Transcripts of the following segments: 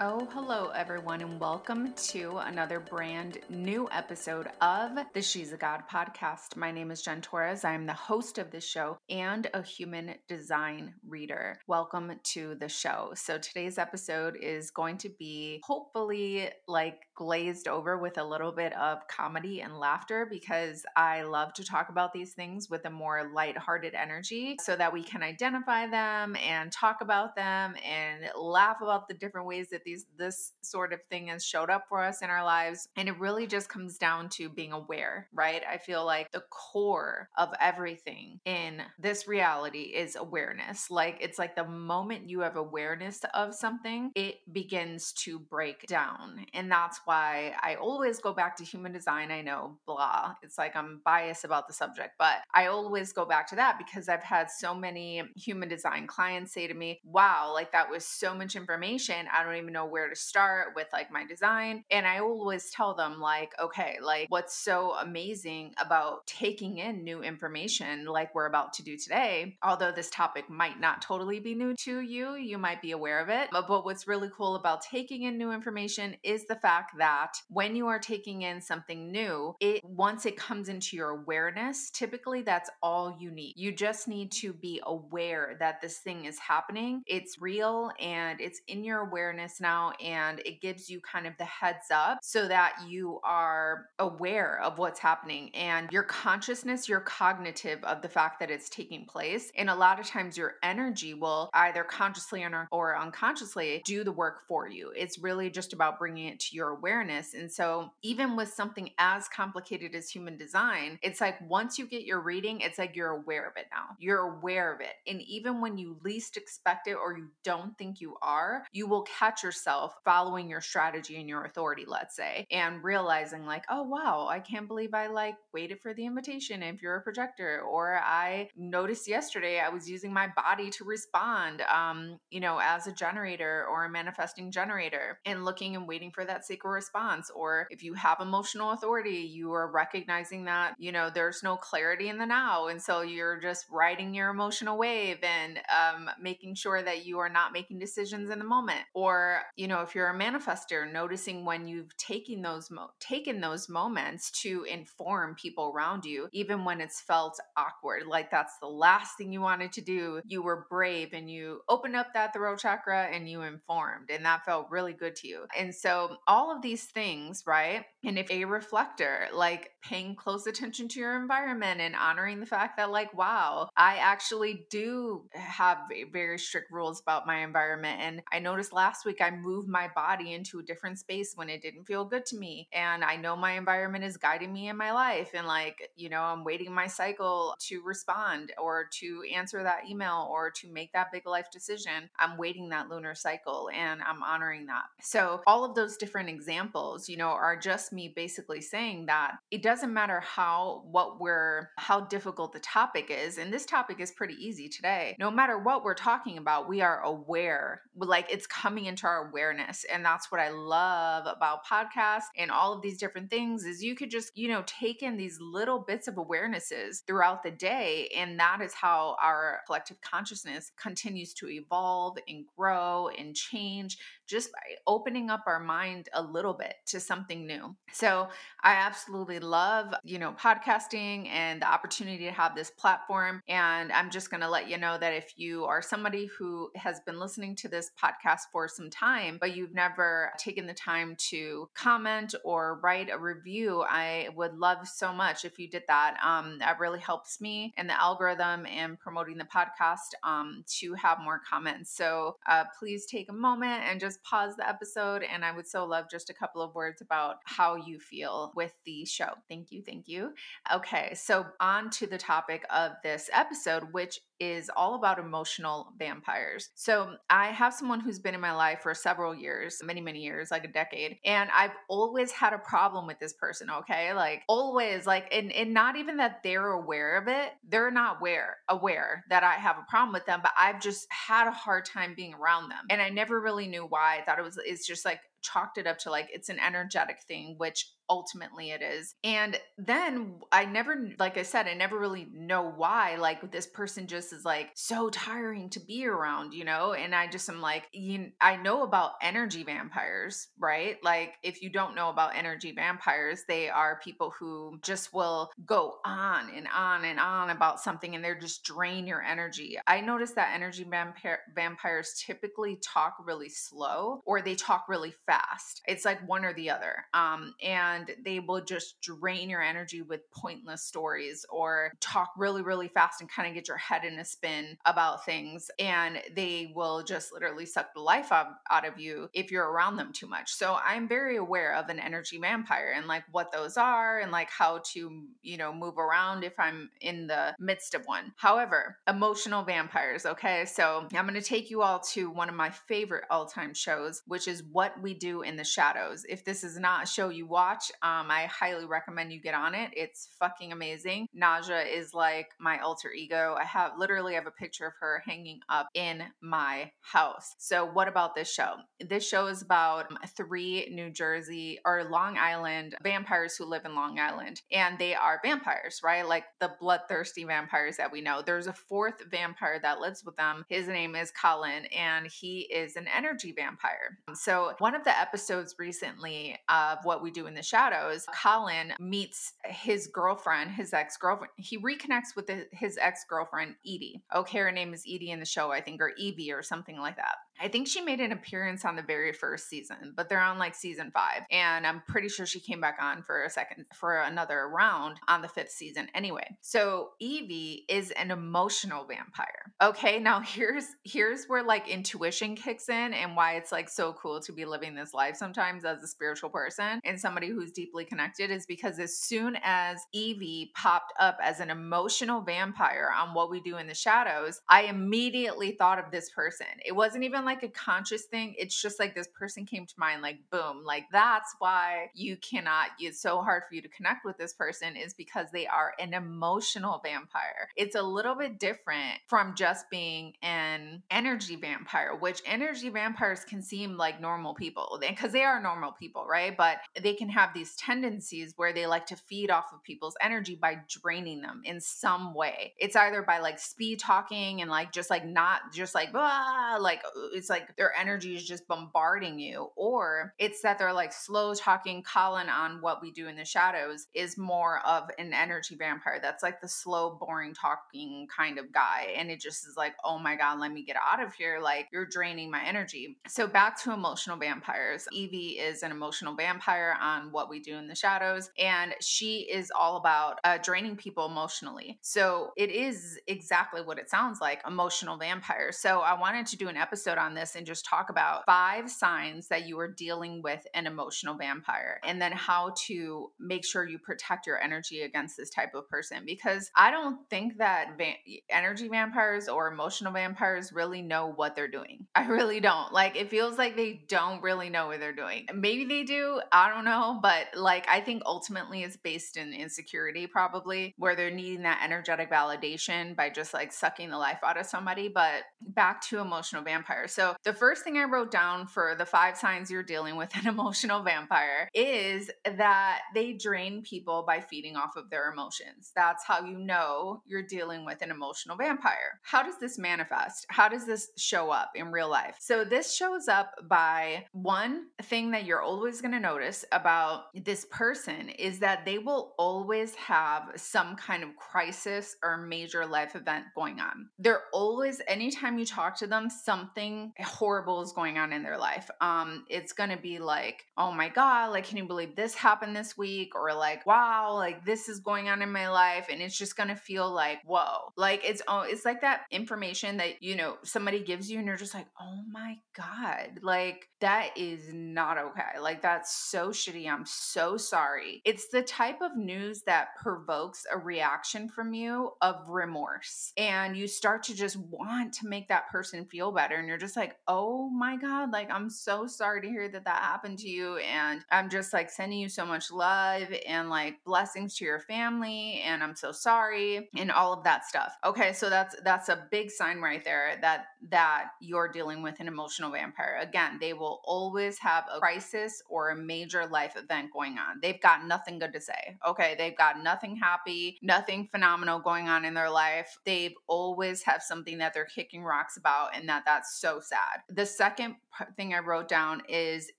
Oh, hello, everyone, and welcome to another brand new episode of the She's a God podcast. My name is Jen Torres. I am the host of this show and a human design reader. Welcome to the show. So, today's episode is going to be hopefully like glazed over with a little bit of comedy and laughter because I love to talk about these things with a more light-hearted energy so that we can identify them and talk about them and laugh about the different ways that these this sort of thing has showed up for us in our lives and it really just comes down to being aware right? I feel like the core of everything in this reality is awareness. Like it's like the moment you have awareness of something it begins to break down. And that's why i always go back to human design i know blah. It's like i'm biased about the subject but i always go back to that because i've had so many human design clients say to me wow like that was so much information i don't even know know where to start with like my design. And I always tell them, like, okay, like what's so amazing about taking in new information like we're about to do today, although this topic might not totally be new to you, you might be aware of it. But, what's really cool about taking in new information is the fact that when you are taking in something new, it once it comes into your awareness, typically that's all you need. You just need to be aware that this thing is happening. It's real and it's in your awareness now and it gives you kind of the heads up so that you are aware of what's happening and your consciousness, your cognitive of the fact that it's taking place. And a lot of times your energy will either consciously or unconsciously do the work for you. It's really just about bringing it to your awareness. And so, even with something as complicated as human design, it's like once you get your reading, it's like you're aware of it now. You're aware of it. And even when you least expect it or you don't think you are, you will catch yourself yourself following your strategy and your authority, let's say, and realizing, like, oh, wow, I can't believe I like waited for the invitation if you're a projector, or I noticed yesterday I was using my body to respond, um, you know, as a generator or a manifesting generator and looking and waiting for that sacral response. Or if you have emotional authority, you are recognizing that, you know, there's no clarity in the now. And so you're just riding your emotional wave and um, making sure that you are not making decisions in the moment. Or you know if you're a manifester noticing when you've taken those mo- taken those moments to inform people around you even when it's felt awkward like that's the last thing you wanted to do you were brave and you opened up that throat chakra and you informed and that felt really good to you. And so all of these things right and if a reflector like paying close attention to your environment and honoring the fact that like wow i actually do have very strict rules about my environment and i noticed last week i move my body into a different space when it didn't feel good to me. And I know my environment is guiding me in my life. And like, you know, I'm waiting my cycle to respond or to answer that email or to make that big life decision. I'm waiting that lunar cycle and I'm honoring that. So, all of those different examples, you know, are just me basically saying that it doesn't matter how, what we're, how difficult the topic is. And this topic is pretty easy today. No matter what we're talking about, we are aware, like it's coming into our awareness. And that's what I love about podcasts and all of these different things is you could just, you know, take in these little bits of awarenesses throughout the day. And that is how our collective consciousness continues to evolve and grow and change just by opening up our mind a little bit to something new. So I absolutely love, you know, podcasting and the opportunity to have this platform. And I'm just going to let you know that if you are somebody who has been listening to this podcast for some time, but you've never taken the time to comment or write a review, I would love so much if you did that. Um, that really helps me and the algorithm and promoting the podcast um, to have more comments. So uh, please take a moment and just pause the episode. And I would so love just a couple of words about how you feel with the show. Thank you. Thank you. Okay. So, on to the topic of this episode, which is all about emotional vampires. So, I have someone who's been in my life for several years, many, many years, like a decade, and I've always had a problem with this person, okay? Like, always, like, and, and not even that they're aware of it, they're not aware, aware that I have a problem with them, but I've just had a hard time being around them. And I never really knew why. I thought it was, it's just like, chalked it up to like it's an energetic thing, which ultimately it is. And then I never, like I said, I never really know why. Like this person just is like so tiring to be around, you know? And I just am like, you, I know about energy vampires, right? Like if you don't know about energy vampires, they are people who just will go on and on and on about something and they're just drain your energy. I notice that energy vampire, vampires typically talk really slow or they talk really fast. It's like one or the other. Um, and and they will just drain your energy with pointless stories or talk really, really fast and kind of get your head in a spin about things. And they will just literally suck the life out, out of you if you're around them too much. So I'm very aware of an energy vampire and like what those are and like how to, you know, move around if I'm in the midst of one. However, emotional vampires, okay? So I'm going to take you all to one of my favorite all time shows, which is What We Do in the Shadows. If this is not a show you watch, um, I highly recommend you get on it. It's fucking amazing. Nadja is like my alter ego. I have literally have a picture of her hanging up in my house. So what about this show? This show is about um, three New Jersey or Long Island vampires who live in Long Island, and they are vampires, right? Like the bloodthirsty vampires that we know. There's a fourth vampire that lives with them. His name is Colin, and he is an energy vampire. So one of the episodes recently of what we do in the show shadows, Colin meets his girlfriend, his ex girlfriend. He reconnects with his ex girlfriend, Edie. Oh, okay, her name is Edie in the show, I think, or Evie or something like that. I think she made an appearance on the very first season, but they're on like season five. And I'm pretty sure she came back on for a second, for another round on the fifth season anyway. So Evie is an emotional vampire. Okay, now here's here's where like intuition kicks in and why it's like so cool to be living this life sometimes as a spiritual person and somebody who's deeply connected is because as soon as Evie popped up as an emotional vampire on what we do in the shadows, I immediately thought of this person. It wasn't even like a conscious thing. It's just like this person came to mind, like, boom, like that's why you cannot, it's so hard for you to connect with this person is because they are an emotional vampire. It's a little bit different from just being an energy vampire, which energy vampires can seem like normal people because they are normal people, right? But they can have these tendencies where they like to feed off of people's energy by draining them in some way. It's either by like speed talking and like just like not just like, blah, like uh, it's like their energy is just bombarding you, or it's that they're like slow talking. Colin on what we do in the shadows is more of an energy vampire. That's like the slow, boring talking kind of guy. And it just is like, oh my God, let me get out of here. Like you're draining my energy. So back to emotional vampires. Evie is an emotional vampire on what we do in the shadows, and she is all about uh, draining people emotionally. So it is exactly what it sounds like emotional vampire. So I wanted to do an episode on on this and just talk about five signs that you are dealing with an emotional vampire and then how to make sure you protect your energy against this type of person. Because I don't think that va- energy vampires or emotional vampires really know what they're doing. I really don't. Like, it feels like they don't really know what they're doing. Maybe they do. I don't know. But like, I think ultimately it's based in insecurity, probably, where they're needing that energetic validation by just like sucking the life out of somebody. But back to emotional vampires. So, the first thing I wrote down for the five signs you're dealing with an emotional vampire is that they drain people by feeding off of their emotions. That's how you know you're dealing with an emotional vampire. How does this manifest? How does this show up in real life? So, this shows up by one thing that you're always going to notice about this person is that they will always have some kind of crisis or major life event going on. They're always, anytime you talk to them, something horrible is going on in their life. Um, it's going to be like, oh my God, like, can you believe this happened this week? Or like, wow, like this is going on in my life. And it's just going to feel like, whoa, like it's, oh, it's like that information that, you know, somebody gives you and you're just like, oh my God, like that is not okay. Like that's so shitty. I'm so sorry. It's the type of news that provokes a reaction from you of remorse. And you start to just want to make that person feel better. And you're just like, oh my God, like I'm so sorry to hear that that happened to you. And I'm just like sending you so much love and like blessings to your family. And I'm so sorry and all of that stuff. Okay. So that's, that's a big sign right there that, that you're dealing with an emotional vampire. Again, they will always have a crisis or a major life event going on. They've got nothing good to say. Okay. They've got nothing happy, nothing phenomenal going on in their life. They've always have something that they're kicking rocks about and that that's sad. The second thing I wrote down is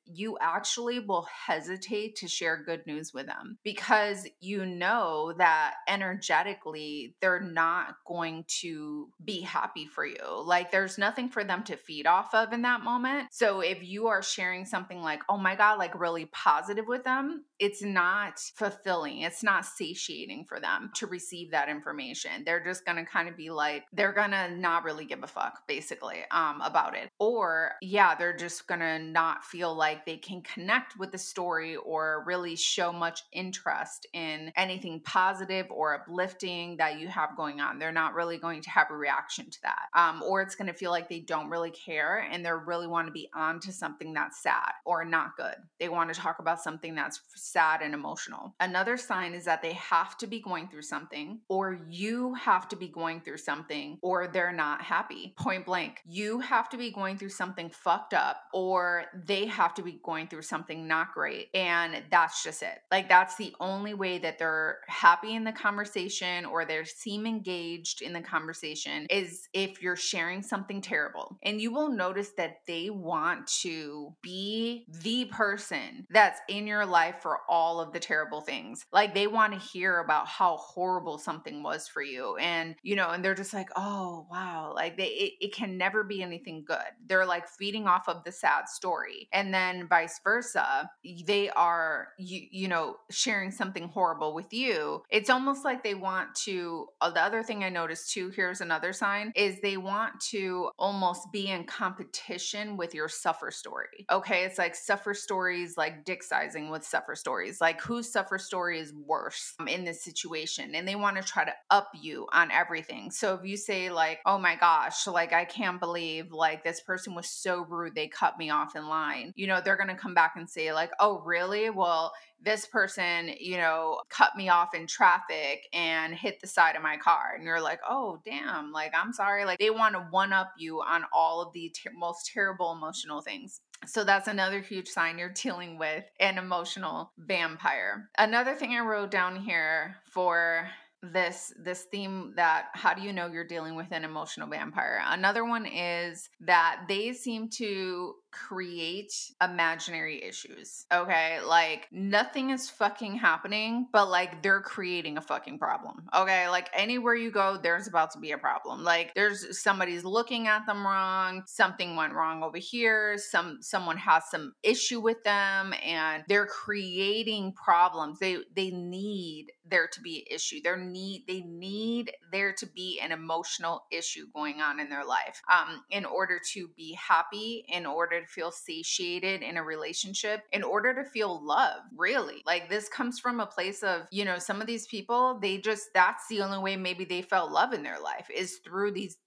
you actually will hesitate to share good news with them because you know that energetically they're not going to be happy for you. Like there's nothing for them to feed off of in that moment. So if you are sharing something like, oh my God, like really positive with them, it's not fulfilling. It's not satiating for them to receive that information. They're just going to kind of be like, they're going to not really give a fuck basically um, about it. Or yeah, they're just going to not feel like they can connect with the story or really show much interest in anything positive or uplifting that you have going on. They're not really going to have a reaction to that. Um, or it's going to feel like they don't really care and they really want to be on to something that's sad or not good. They want to talk about something that's sad and emotional. Another sign is that they have to be going through something or you have to be going through something or they're not happy. Point blank. You have to be going through something fucked up or they have to be going through something not great. And that's just it. Like that's the only way that they're happy in the conversation or they seem engaged in the conversation is if you're sharing something terrible. And you will notice that they want to be the person that's in your life for all of the terrible things. Like they want to hear about how horrible something was for you. And, you know, and they're just like, oh, wow. Like they, it, it can never be anything good. They're like feeding off of the sad story. And then vice versa, they are, you, you know, sharing something horrible with you. It's almost like they want to, uh, the other thing I noticed too, here's another sign, is they want to almost be in competition with your suffer story. Okay. It's like suffer stories, like dick sizing with suffer stories. Like whose suffer story is worse in this situation? And they want to try to up you on everything. So if you say, like, oh my gosh, like I can't believe like this person was so rude, they cut me off in line, you know, they're going to come back and say, like, oh, really? Well, this person, you know, cut me off in traffic and hit the side of my car. And you're like, oh, damn, like, I'm sorry. Like, they want to one up you on all of the ter- most terrible emotional things. So that's another huge sign you're dealing with an emotional vampire. Another thing I wrote down here for this this theme that how do you know you're dealing with an emotional vampire another one is that they seem to create imaginary issues. Okay. Like nothing is fucking happening, but like they're creating a fucking problem. Okay. Like anywhere you go, there's about to be a problem. Like there's somebody's looking at them wrong. Something went wrong over here. Some someone has some issue with them and they're creating problems. They they need there to be an issue. They need they need there to be an emotional issue going on in their life um in order to be happy, in order to feel satiated in a relationship, in order to feel love, really. Like this comes from a place of, you know, some of these people, they just, that's the only way maybe they felt love in their life is through these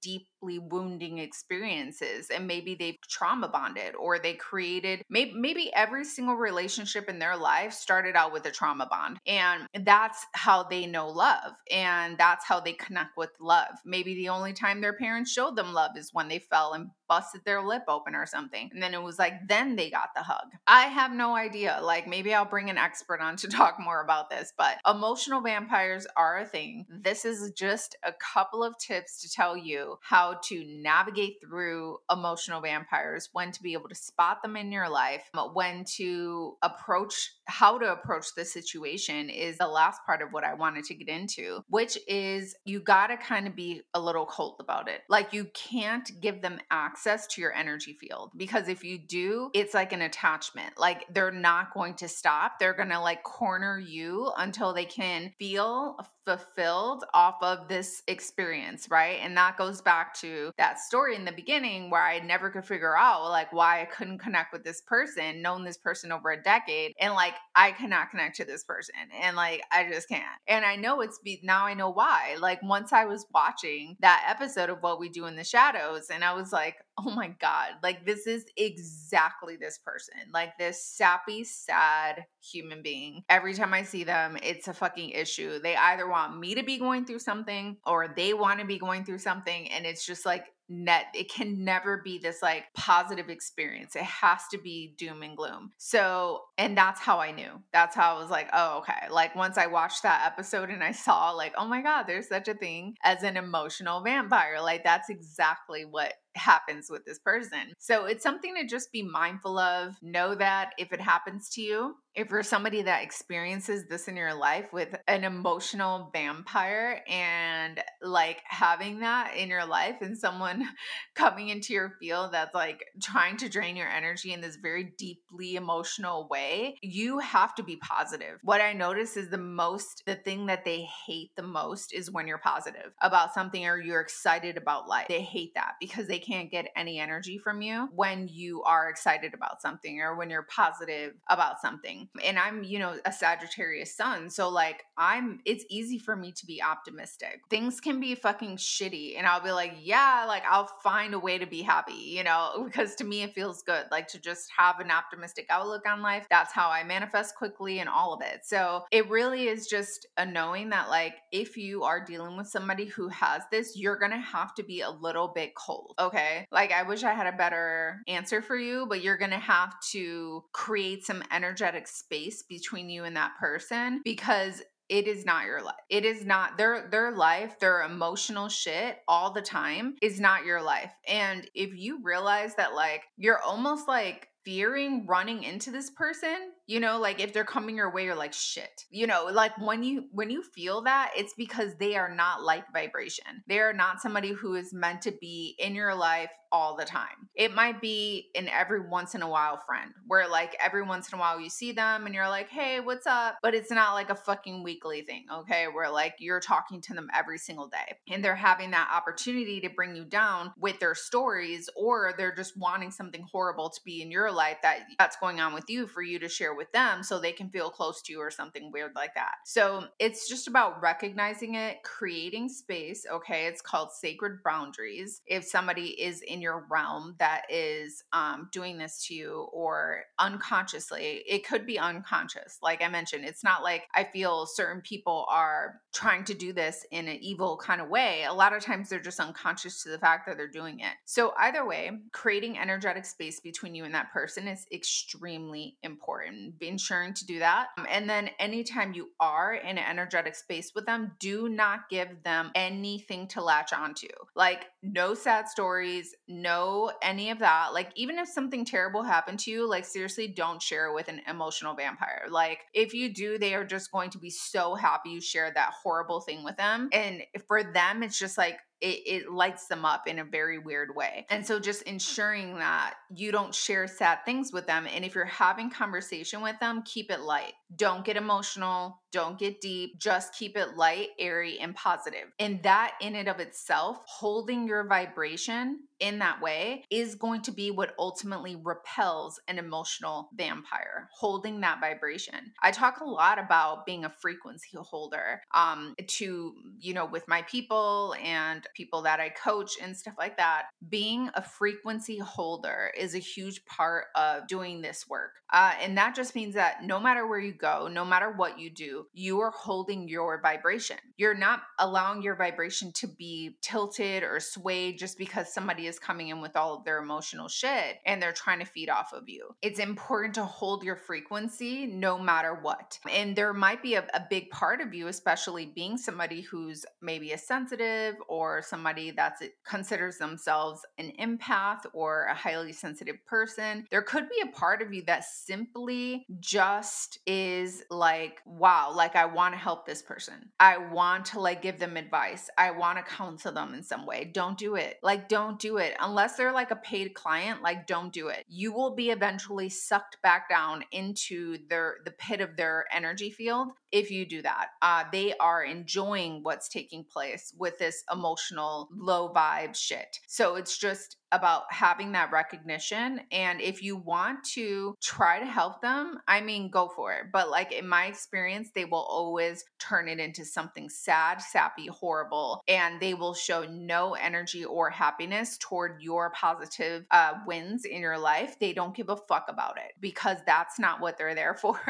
deeply wounding experiences. And maybe they've trauma bonded or they created, maybe, maybe every single relationship in their life started out with a trauma bond. And that's how they know love. And that's how they connect with love. Maybe the only time their parents showed them love is when they fell and busted their lip open or something. And then it was like, then they got the hug. I have no idea. Like maybe I'll bring an expert on to talk more about this, but emotional vampires are a thing. This is just a couple of tips to tell you how to navigate through emotional vampires, when to be able to spot them in your life, when to approach how to approach the situation is the last part of what I wanted to get into, which is you got to kind of be a little cold about it. Like you can't give them access to your energy field because if you do, it's like an attachment. Like they're not going to stop. They're going to like corner you until they can feel fulfilled off of this experience, right? And that goes back to that story in the beginning where I never could figure out like why I couldn't connect with this person, known this person over a decade, and like I cannot connect to this person, and like I just can't. And I know it's be now I know why. Like once I was watching that episode of What We Do in the Shadows, and I was like, oh my God, like this is exactly this person, like this sappy, sad human being. Every time I see them, it's a fucking issue. They either want me to be going through something or they want to be going through something. And it's just like net it can never be this like positive experience. It has to be doom and gloom. So and that's how i knew. That's how i was like oh okay. Like once i watched that episode and i saw like oh my god there's such a thing as an emotional vampire. Like that's exactly what happens with this person. So it's something to just be mindful of. Know that if it happens to you, if you're somebody that experiences this in your life with an emotional vampire and like having that in your life and someone coming into your field that's like trying to drain your energy in this very deeply emotional way, you have to be positive. What I notice is the most, the thing that they hate the most is when you're positive about something or you're excited about life. They hate that because they can't get any energy from you when you are excited about something or when you're positive about something. And I'm, you know, a Sagittarius sun. So, like, I'm, it's easy for me to be optimistic. Things can be fucking shitty. And I'll be like, yeah, like, I'll find a way to be happy, you know, because to me, it feels good. Like, to just have an optimistic outlook on life. That's how I manifest quickly and all of it. So, it really is just a knowing that, like, if you are dealing with somebody who has this, you're going to have to be a little bit cold. Okay okay. Like, I wish I had a better answer for you, but you're going to have to create some energetic space between you and that person because it is not your life. It is not their their life, their emotional shit all the time is not your life. And if you realize that like you're almost like fearing running into this person you know like if they're coming your way you're like shit you know like when you when you feel that it's because they are not like vibration. They are not somebody who is meant to be in your life all the time. It might be an every once in a while friend where like every once in a while you see them and you're like, "Hey, what's up?" But it's not like a fucking weekly thing, okay? Where like you're talking to them every single day and they're having that opportunity to bring you down with their stories or they're just wanting something horrible to be in your life that that's going on with you for you to share with them so they can feel close to you or something weird like that. So, it's just about recognizing it, creating space, okay? It's called sacred boundaries. If somebody is in your realm that is um, doing this to you or unconsciously. It could be unconscious. Like I mentioned, it's not like I feel certain people are trying to do this in an evil kind of way. A lot of times they're just unconscious to the fact that they're doing it. So, either way, creating energetic space between you and that person is extremely important. Be ensuring to do that. Um, and then, anytime you are in an energetic space with them, do not give them anything to latch onto. Like, no sad stories, know any of that. Like, even if something terrible happened to you, like, seriously, don't share it with an emotional vampire. Like, if you do, they are just going to be so happy you shared that horrible thing with them. And for them, it's just like, it, it lights them up in a very weird way. And so just ensuring that you don't share sad things with them. And if you're having conversation with them, keep it light. Don't get emotional. Don't get deep. Just keep it light, airy, and positive. And that in and of itself, holding your vibration in that way is going to be what ultimately repels an emotional vampire, holding that vibration. I talk a lot about being a frequency holder um, to, you know, with my people and people that I coach and stuff like that. Being a frequency holder is a huge part of doing this work. Uh, and that just means that no matter where you go, no matter what you do, you are holding your vibration. You're not allowing your vibration to be tilted or swayed just because somebody is coming in with all of their emotional shit and they're trying to feed off of you. It's important to hold your frequency no matter what. And there might be a, a big part of you, especially being somebody who's maybe a sensitive or somebody that considers themselves an empath or a highly sensitive person. There could be a part of you that simply just is like, wow, like I want to help this person. I want to like give them advice. I want to counsel them in some way. Don't do it. Like, don't do it. Unless they're like a paid client, like, don't do it. You will be eventually sucked back down into their the pit of their energy field if you do that. Uh, they are enjoying what's taking place with this emotional low vibe shit. So it's just about having that recognition. And if you want to try to help them, I mean, go for it. But like in my experience, they will always turn it into something sad, sappy, horrible, and they will show no energy or happiness toward your positive uh, wins in your life. They don't give a fuck about it because that's not what they're there for.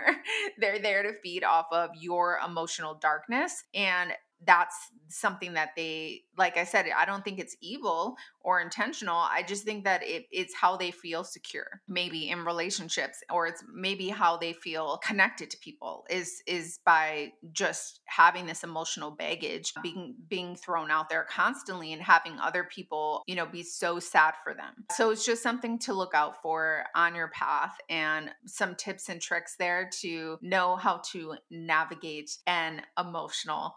they're there to feed off of your emotional darkness. And that's something that they like i said i don't think it's evil or intentional i just think that it, it's how they feel secure maybe in relationships or it's maybe how they feel connected to people is is by just having this emotional baggage being being thrown out there constantly and having other people you know be so sad for them. So it's just something to look out for on your path and some tips and tricks there to know how to navigate an emotional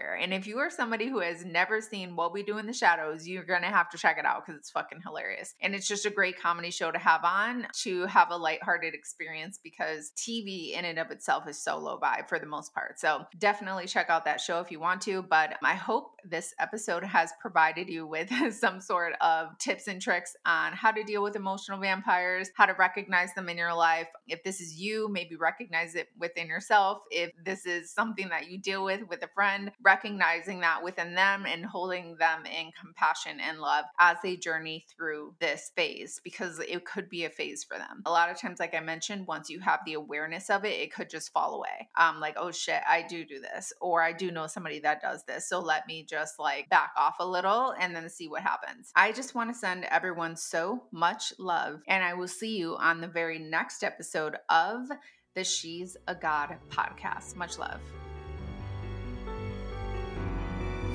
and if you are somebody who has never seen What We Do in the Shadows, you're going to have to check it out because it's fucking hilarious. And it's just a great comedy show to have on to have a lighthearted experience because TV in and of itself is so low vibe for the most part. So definitely check out that show if you want to. But I hope this episode has provided you with some sort of tips and tricks on how to deal with emotional vampires, how to recognize them in your life. If this is you, maybe recognize it within yourself. If this is something that you deal with with a friend, recognizing that within them and holding them in compassion and love as they journey through this phase because it could be a phase for them. A lot of times, like I mentioned, once you have the awareness of it, it could just fall away. Um, like, oh shit, I do do this, or I do know somebody that does this. So let me just like back off a little and then see what happens. I just want to send everyone so much love, and I will see you on the very next episode of the She's a God podcast. Much love.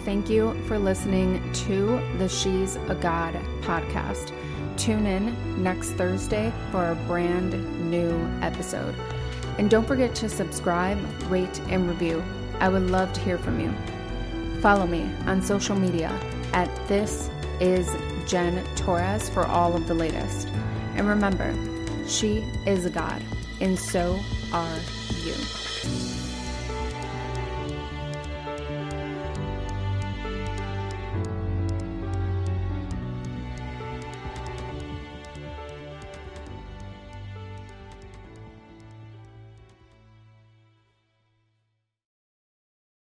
Thank you for listening to the She's a God podcast. Tune in next Thursday for a brand new episode. And don't forget to subscribe, rate, and review. I would love to hear from you. Follow me on social media at This Is Jen Torres for all of the latest. And remember, she is a God, and so are you.